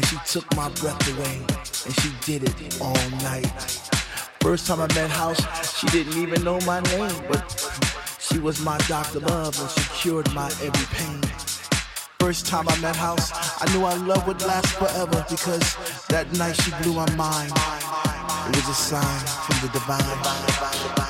and she took my breath away, and she did it all night. First time I met House, she didn't even know my name, but she was my Dr. Love, and she cured my every pain. First time I met House, I knew our love would last forever because that night she blew my mind. It was a sign from the divine.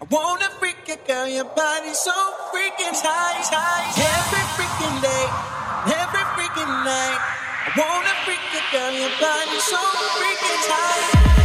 I wanna freak you, girl. Your body's so freaking tight, tight. Every freaking day, every freaking night. I wanna freak you, girl. Your body's so freaking tight.